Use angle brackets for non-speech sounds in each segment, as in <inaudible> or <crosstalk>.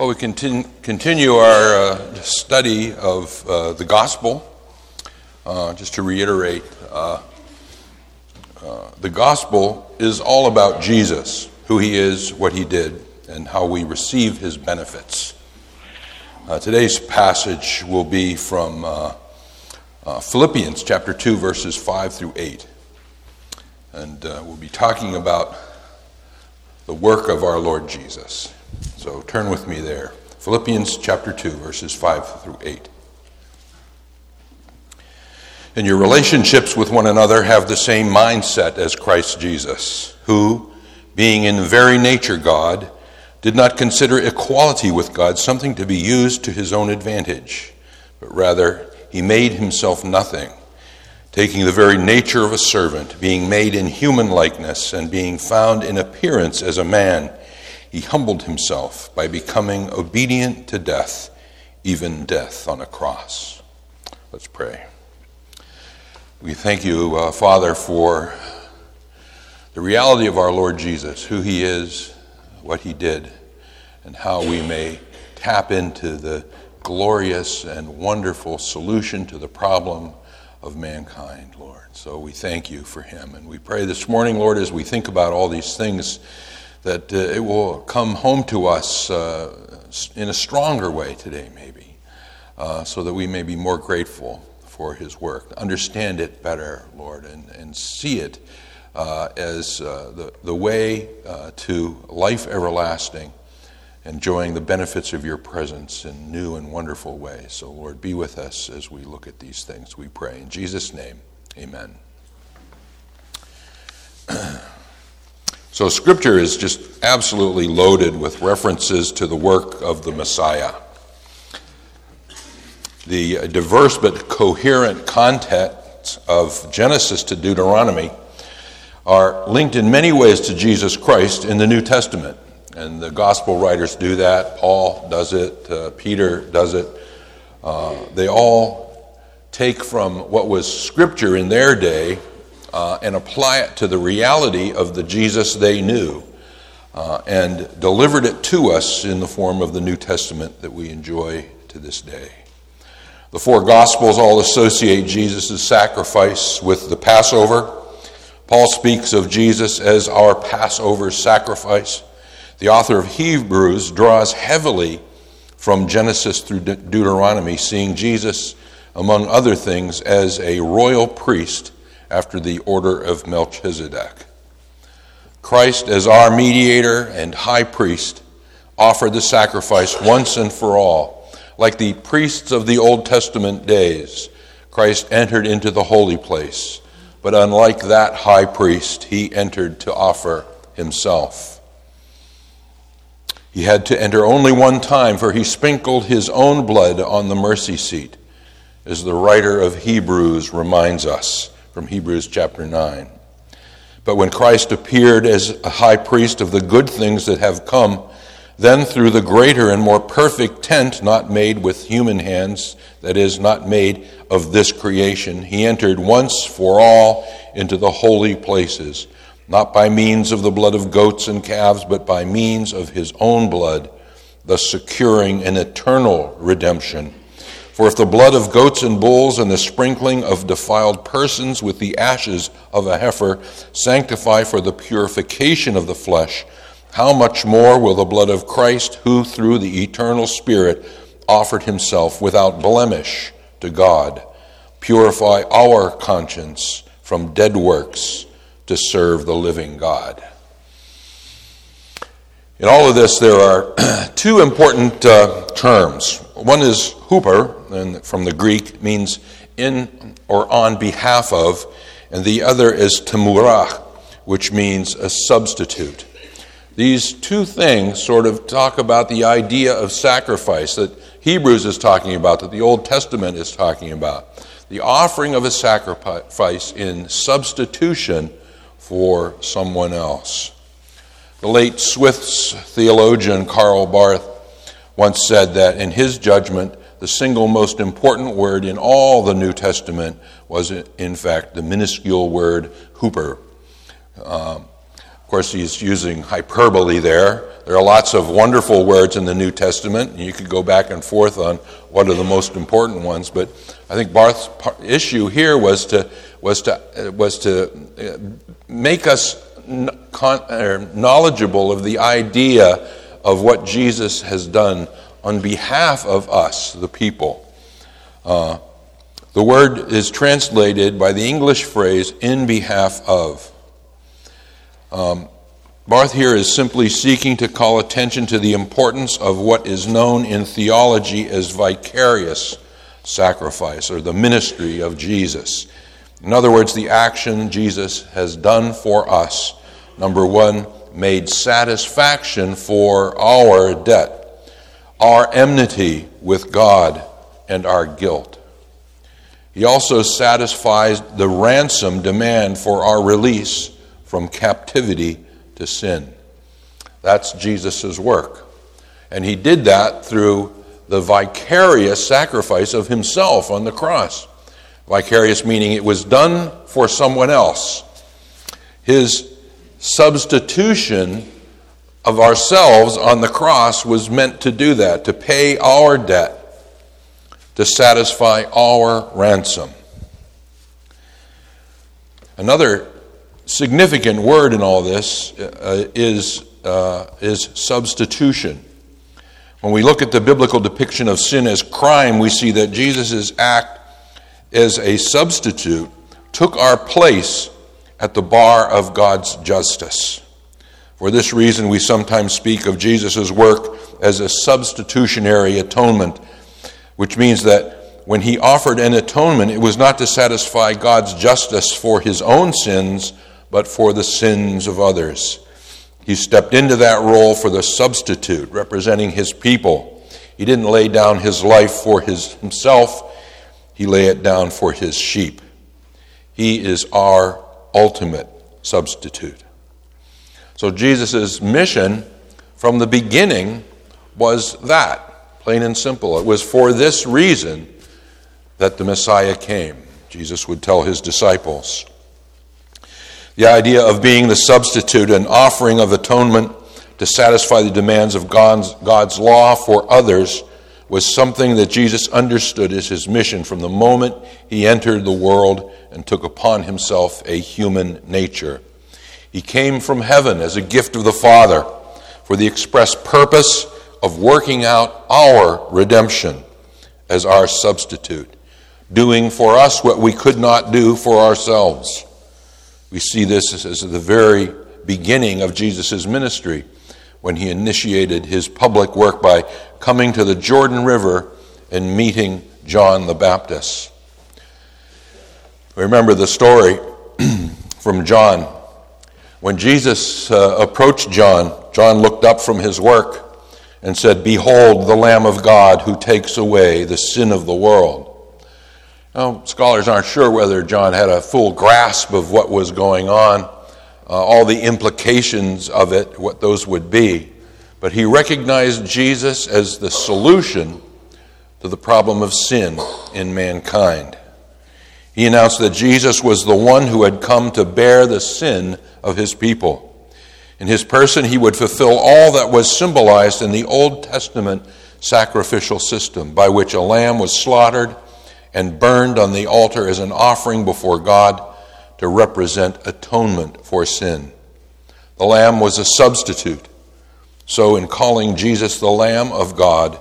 Well, we continue, continue our uh, study of uh, the gospel. Uh, just to reiterate, uh, uh, the gospel is all about Jesus, who he is, what he did, and how we receive his benefits. Uh, today's passage will be from Philippians chapter 2, verses 5 through 8. And we'll be talking about the work of our Lord Jesus. So turn with me there. Philippians chapter 2, verses 5 through 8. In your relationships with one another, have the same mindset as Christ Jesus, who, being in very nature God, did not consider equality with God something to be used to his own advantage, but rather he made himself nothing, taking the very nature of a servant, being made in human likeness, and being found in appearance as a man he humbled himself by becoming obedient to death, even death on a cross. Let's pray. We thank you, uh, Father, for the reality of our Lord Jesus, who he is, what he did, and how we may tap into the glorious and wonderful solution to the problem of mankind, Lord. So we thank you for him. And we pray this morning, Lord, as we think about all these things that uh, it will come home to us uh, in a stronger way today, maybe, uh, so that we may be more grateful for His work, understand it better, Lord, and, and see it uh, as uh, the, the way uh, to life everlasting, enjoying the benefits of your presence in new and wonderful ways. So, Lord, be with us as we look at these things, we pray. In Jesus' name, amen. <clears throat> So, Scripture is just absolutely loaded with references to the work of the Messiah. The diverse but coherent contents of Genesis to Deuteronomy are linked in many ways to Jesus Christ in the New Testament. And the gospel writers do that. Paul does it, uh, Peter does it. Uh, they all take from what was Scripture in their day uh, and apply it to the reality of the Jesus they knew uh, and delivered it to us in the form of the New Testament that we enjoy to this day. The four Gospels all associate Jesus' sacrifice with the Passover. Paul speaks of Jesus as our Passover sacrifice. The author of Hebrews draws heavily from Genesis through De- Deuteronomy, seeing Jesus, among other things, as a royal priest after the order of Melchizedek. Christ, as our mediator and high priest, offered the sacrifice once and for all. Like the priests of the Old Testament days, Christ entered into the holy place. But unlike that high priest, he entered to offer himself. He had to enter only one time, for he sprinkled his own blood on the mercy seat, as the writer of Hebrews reminds us from Hebrews chapter 9. But when Christ appeared as a high priest of the good things that have come, then through the greater and more perfect tent, not made with human hands, that is, not made of this creation, he entered once for all into the holy places, not by means of the blood of goats and calves, but by means of his own blood, thus securing an eternal redemption. For if the blood of goats and bulls and the sprinkling of defiled persons with the ashes of a heifer sanctify for the purification of the flesh, how much more will the blood of Christ, who through the eternal Spirit offered himself without blemish to God, purify our conscience from dead works to serve the living God? In all of this, there are <clears throat> two important uh, terms. One is huper, and from the Greek means in or on behalf of, and the other is tamurach, which means a substitute. These two things sort of talk about the idea of sacrifice that Hebrews is talking about, that the Old Testament is talking about. The offering of a sacrifice in substitution for someone else. The late Swiss theologian Karl Barth once said that in his judgment, the single most important word in all the New Testament was, in fact, the minuscule word huper. Um, course, he's using hyperbole there. There are lots of wonderful words in the New Testament, and you could go back and forth on what are the most important ones. But I think Barth's issue here was to was to was to uh, make us knowledgeable of the idea of what Jesus has done on behalf of us, the people. Uh, the word is translated by the English phrase "in behalf of." Um, Barth here is simply seeking to call attention to the importance of what is known in theology as vicarious sacrifice or the ministry of Jesus. In other words, the action Jesus has done for us. Number one, made satisfaction for our debt, our enmity with God, and our guilt. He also satisfies the ransom demand for our release from captivity to sin. That's Jesus' work. And he did that through the vicarious sacrifice of himself on the cross. Vicarious meaning it was done for someone else. His substitution of ourselves on the cross was meant to do that, to pay our debt, to satisfy our ransom. Another significant word in all this uh, is, uh, is substitution. When we look at the biblical depiction of sin as crime, we see that Jesus' act as a substitute took our place at the bar of God's justice. For this reason, we sometimes speak of Jesus' work as a substitutionary atonement, which means that when he offered an atonement, it was not to satisfy God's justice for his own sins, but for the sins of others. He stepped into that role for the substitute, representing his people. He didn't lay down his life for his, himself, he lay it down for his sheep. He is our ultimate substitute. So Jesus' mission from the beginning was that, plain and simple. It was for this reason that the Messiah came, Jesus would tell his disciples. The idea of being the substitute, an offering of atonement to satisfy the demands of God's, God's law for others, was something that Jesus understood as his mission from the moment he entered the world and took upon himself a human nature. He came from heaven as a gift of the Father for the express purpose of working out our redemption as our substitute, doing for us what we could not do for ourselves. We see this as the very beginning of Jesus' ministry when he initiated his public work by coming to the Jordan River and meeting John the Baptist. Remember the story <clears throat> from John. When Jesus uh, approached John, John looked up from his work and said, Behold, the Lamb of God who takes away the sin of the world. Now, scholars aren't sure whether John had a full grasp of what was going on, uh, all the implications of it, what those would be, but he recognized Jesus as the solution to the problem of sin in mankind. He announced that Jesus was the one who had come to bear the sin of his people. In his person, he would fulfill all that was symbolized in the Old Testament sacrificial system by which a lamb was slaughtered and burned on the altar as an offering before God to represent atonement for sin. The lamb was a substitute. So, in calling Jesus the Lamb of God,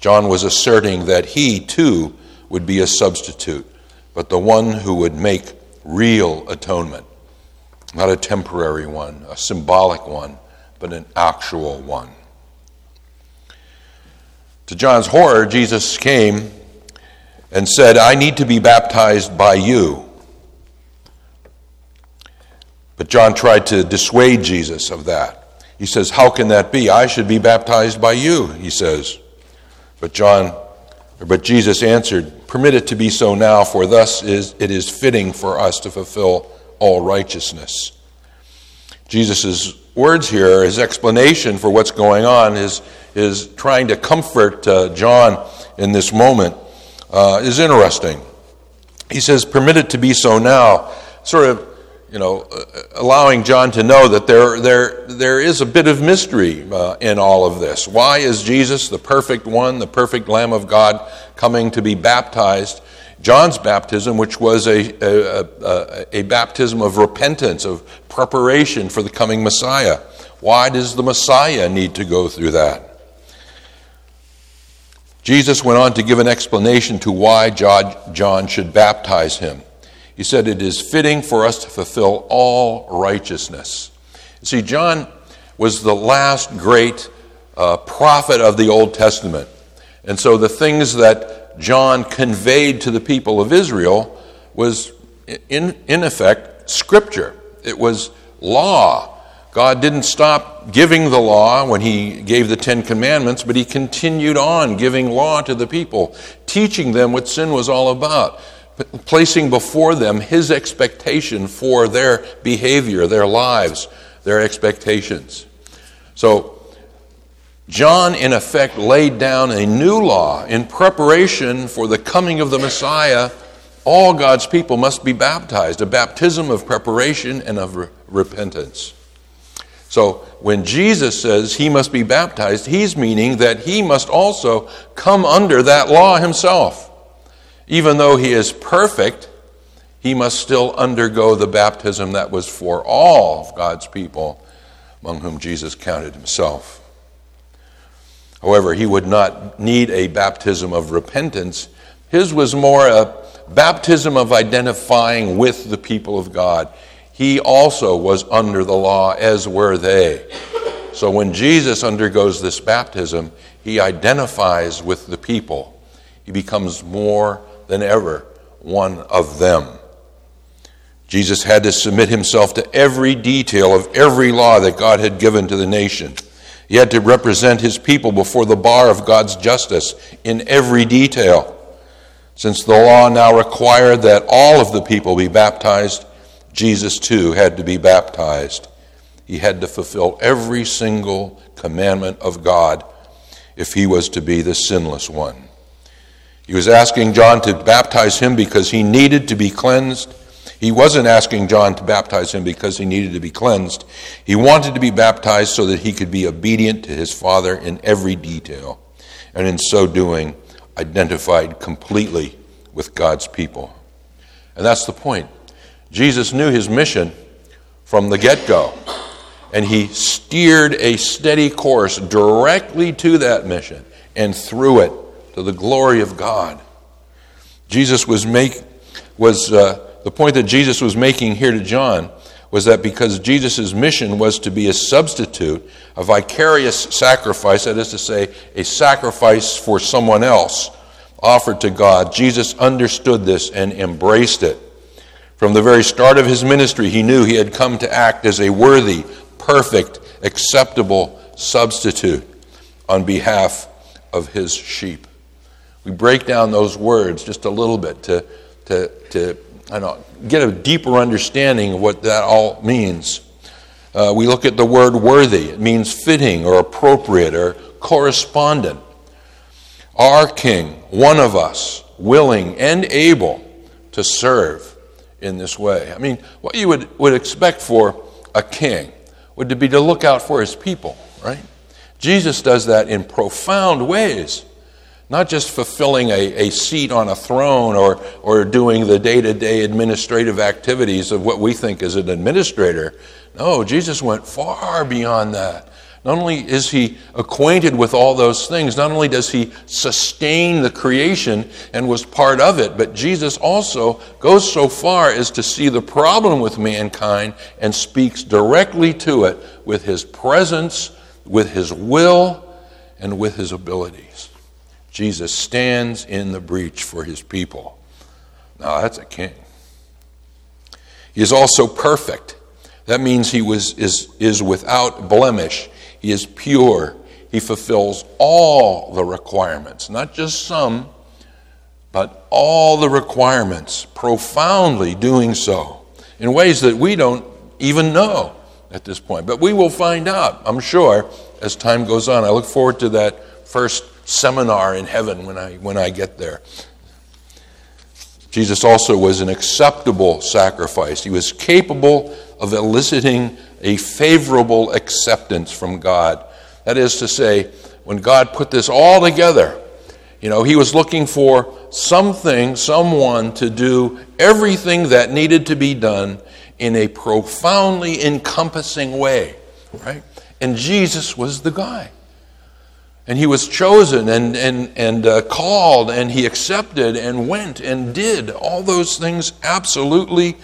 John was asserting that he too would be a substitute, but the one who would make real atonement. Not a temporary one, a symbolic one, but an actual one. To John's horror, Jesus came and said, I need to be baptized by you. But John tried to dissuade Jesus of that. He says, How can that be? I should be baptized by you, he says. But John, but Jesus answered, Permit it to be so now, for thus is it is fitting for us to fulfill all righteousness. Jesus' words here, his explanation for what's going on, is, is trying to comfort uh, John in this moment uh, is interesting. He says, permit it to be so now. Sort of, you know, allowing John to know that there, there, there is a bit of mystery uh, in all of this. Why is Jesus, the perfect one, the perfect Lamb of God, coming to be baptized? John's baptism, which was a, a, a, a baptism of repentance, of preparation for the coming Messiah. Why does the Messiah need to go through that? Jesus went on to give an explanation to why John should baptize him. He said, It is fitting for us to fulfill all righteousness. See, John was the last great uh, prophet of the Old Testament. And so the things that John conveyed to the people of Israel was, in, in effect, scripture. It was law. God didn't stop giving the law when he gave the Ten Commandments, but he continued on giving law to the people, teaching them what sin was all about, placing before them his expectation for their behavior, their lives, their expectations. So, John, in effect, laid down a new law in preparation for the coming of the Messiah. All God's people must be baptized, a baptism of preparation and of re- repentance. So when Jesus says he must be baptized, he's meaning that he must also come under that law himself. Even though he is perfect, he must still undergo the baptism that was for all of God's people, among whom Jesus counted himself. However, he would not need a baptism of repentance. His was more a baptism of identifying with the people of God he also was under the law, as were they. So when Jesus undergoes this baptism, he identifies with the people. He becomes more than ever one of them. Jesus had to submit himself to every detail of every law that God had given to the nation. He had to represent his people before the bar of God's justice in every detail. Since the law now required that all of the people be baptized, Jesus too had to be baptized. He had to fulfill every single commandment of God if he was to be the sinless one. He was asking John to baptize him because he needed to be cleansed. He wasn't asking John to baptize him because he needed to be cleansed. He wanted to be baptized so that he could be obedient to his Father in every detail, and in so doing, identified completely with God's people. And that's the point. Jesus knew his mission from the get go, and he steered a steady course directly to that mission and through it to the glory of God. Jesus was make was uh, the point that Jesus was making here to John was that because Jesus' mission was to be a substitute, a vicarious sacrifice, that is to say, a sacrifice for someone else offered to God, Jesus understood this and embraced it. From the very start of his ministry, he knew he had come to act as a worthy, perfect, acceptable substitute on behalf of his sheep. We break down those words just a little bit to, to, to I know, get a deeper understanding of what that all means. Uh, we look at the word worthy. It means fitting or appropriate or correspondent. Our King, one of us, willing and able to serve in this way. I mean, what you would, would expect for a king would be to look out for his people, right? Jesus does that in profound ways, not just fulfilling a, a seat on a throne or, or doing the day to day administrative activities of what we think is an administrator. No, Jesus went far beyond that. Not only is he acquainted with all those things, not only does he sustain the creation and was part of it, but Jesus also goes so far as to see the problem with mankind and speaks directly to it with his presence, with his will, and with his abilities. Jesus stands in the breach for his people. Now, that's a king. He is also perfect. That means he was, is, is without blemish. He is pure. He fulfills all the requirements, not just some, but all the requirements, profoundly doing so in ways that we don't even know at this point. But we will find out, I'm sure, as time goes on. I look forward to that first seminar in heaven when I, when I get there. Jesus also was an acceptable sacrifice. He was capable of eliciting a favorable acceptance from God. That is to say, when God put this all together, you know, he was looking for something, someone to do everything that needed to be done in a profoundly encompassing way, right? And Jesus was the guy. And he was chosen and, and, and uh, called, and he accepted and went and did all those things absolutely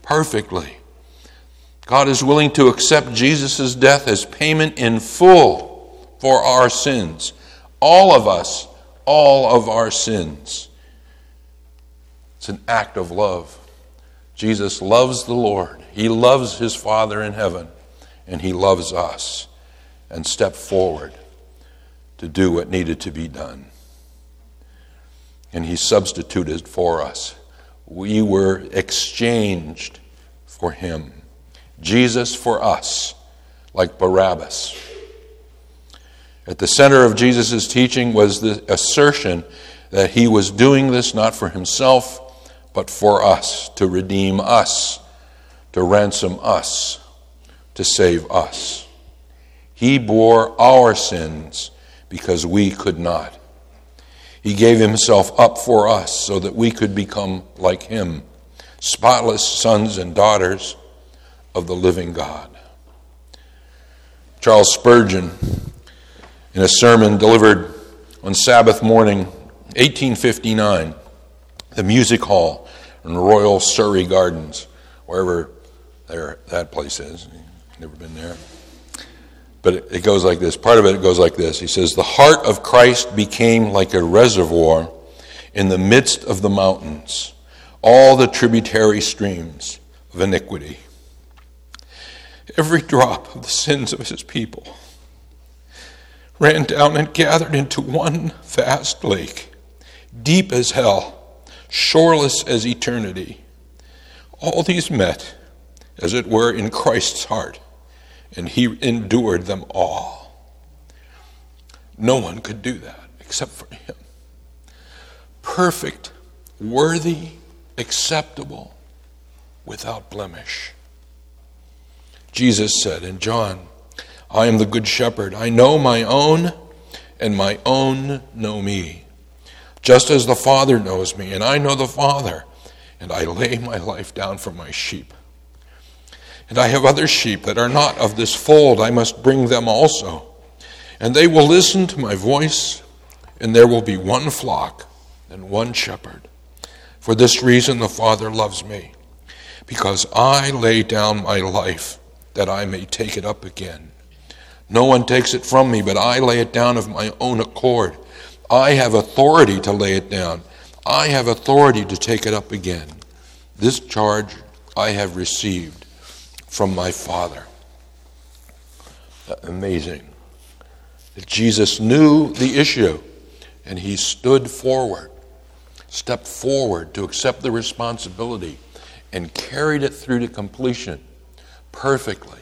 perfectly. God is willing to accept Jesus' death as payment in full for our sins. All of us, all of our sins. It's an act of love. Jesus loves the Lord, He loves His Father in heaven, and He loves us. And step forward to do what needed to be done. And he substituted for us. We were exchanged for him. Jesus for us, like Barabbas. At the center of Jesus' teaching was the assertion that he was doing this not for himself, but for us, to redeem us, to ransom us, to save us. He bore our sins because we could not. He gave himself up for us so that we could become like him, spotless sons and daughters of the living God. Charles Spurgeon, in a sermon delivered on Sabbath morning, 1859, the music hall in Royal Surrey Gardens, wherever there, that place is. Never been there. But it goes like this. Part of it goes like this. He says, The heart of Christ became like a reservoir in the midst of the mountains, all the tributary streams of iniquity. Every drop of the sins of his people ran down and gathered into one vast lake, deep as hell, shoreless as eternity. All these met, as it were, in Christ's heart and he endured them all. No one could do that except for him. Perfect, worthy, acceptable, without blemish. Jesus said in John, I am the good shepherd. I know my own, and my own know me. Just as the Father knows me, and I know the Father, and I lay my life down for my sheep. And I have other sheep that are not of this fold. I must bring them also. And they will listen to my voice, and there will be one flock and one shepherd. For this reason the Father loves me, because I lay down my life that I may take it up again. No one takes it from me, but I lay it down of my own accord. I have authority to lay it down. I have authority to take it up again. This charge I have received from my Father. Uh, amazing. That Jesus knew the issue and he stood forward, stepped forward to accept the responsibility and carried it through to completion perfectly,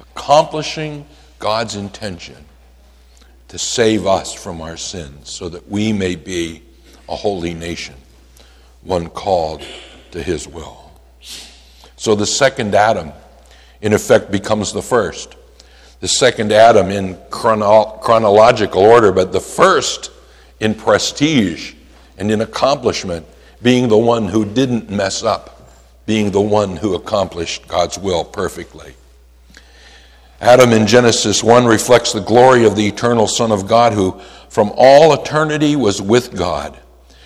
accomplishing God's intention to save us from our sins so that we may be a holy nation, one called to his will. So the second Adam in effect, becomes the first. The second Adam in chrono- chronological order, but the first in prestige and in accomplishment, being the one who didn't mess up, being the one who accomplished God's will perfectly. Adam in Genesis 1 reflects the glory of the eternal Son of God who, from all eternity, was with God,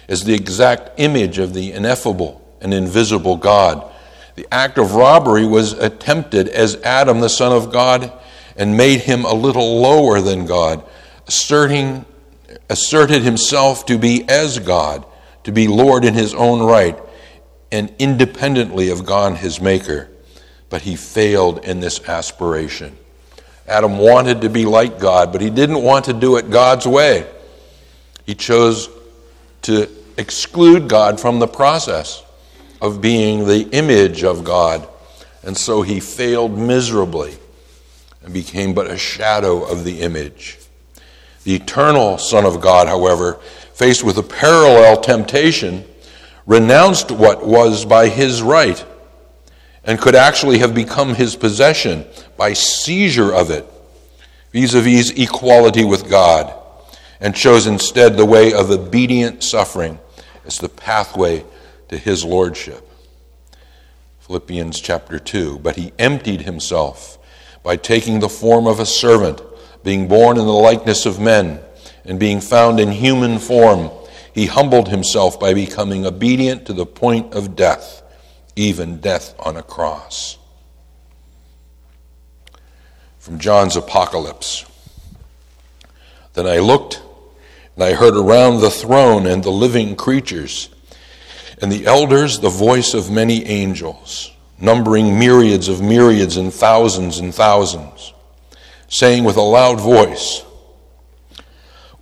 as the exact image of the ineffable and invisible God the act of robbery was attempted as Adam, the Son of God, and made him a little lower than God, asserting, asserted himself to be as God, to be Lord in his own right, and independently of God, his Maker. But he failed in this aspiration. Adam wanted to be like God, but he didn't want to do it God's way. He chose to exclude God from the process of being the image of God, and so he failed miserably and became but a shadow of the image. The eternal Son of God, however, faced with a parallel temptation, renounced what was by his right and could actually have become his possession by seizure of it, vis a vis equality with God, and chose instead the way of obedient suffering as the pathway to his lordship. Philippians chapter 2. But he emptied himself by taking the form of a servant, being born in the likeness of men, and being found in human form. He humbled himself by becoming obedient to the point of death even death on a cross. From John's Apocalypse. Then I looked, and I heard around the throne and the living creatures, and the elders the voice of many angels, numbering myriads of myriads and thousands and thousands, saying with a loud voice,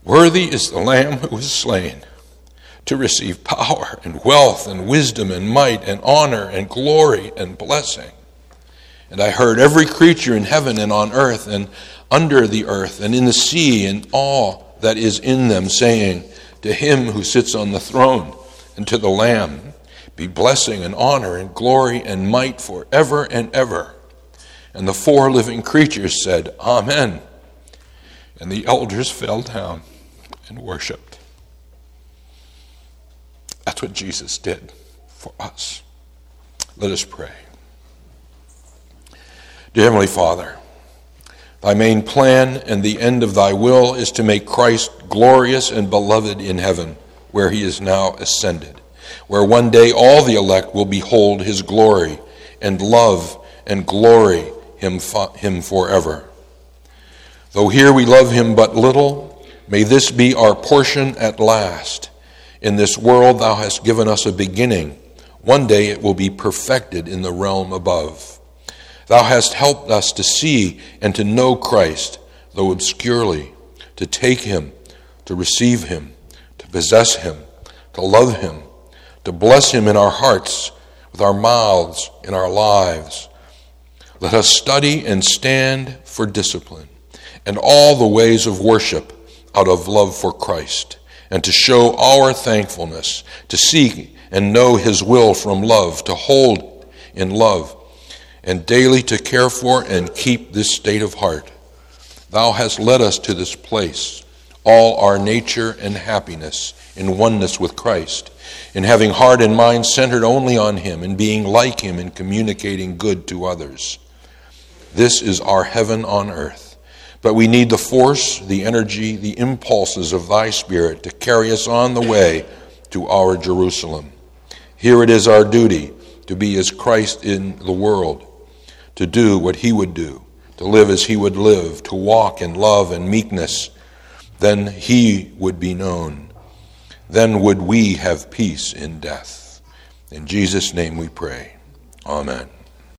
Worthy is the Lamb who was slain to receive power and wealth and wisdom and might and honor and glory and blessing. And I heard every creature in heaven and on earth and under the earth and in the sea and all that is in them saying, To him who sits on the throne and to the Lamb be blessing and honor and glory and might forever and ever. And the four living creatures said, Amen. And the elders fell down and worshiped. That's what Jesus did for us. Let us pray. Dear Heavenly Father, Thy main plan and the end of Thy will is to make Christ glorious and beloved in heaven, where He is now ascended, where one day all the elect will behold His glory and love and glory Him, him forever. Though here we love Him but little, may this be our portion at last in this world, thou hast given us a beginning. One day it will be perfected in the realm above. Thou hast helped us to see and to know Christ, though obscurely, to take him, to receive him, possess him, to love him, to bless him in our hearts, with our mouths, in our lives. Let us study and stand for discipline and all the ways of worship out of love for Christ and to show our thankfulness, to seek and know His will from love, to hold in love, and daily to care for and keep this state of heart. Thou hast led us to this place, all our nature and happiness in oneness with Christ, in having heart and mind centered only on Him, in being like Him in communicating good to others. This is our heaven on earth. But we need the force, the energy, the impulses of thy Spirit to carry us on the way to our Jerusalem. Here it is our duty to be as Christ in the world, to do what he would do, to live as he would live, to walk in love and meekness. Then he would be known. Then would we have peace in death. In Jesus' name we pray. Amen.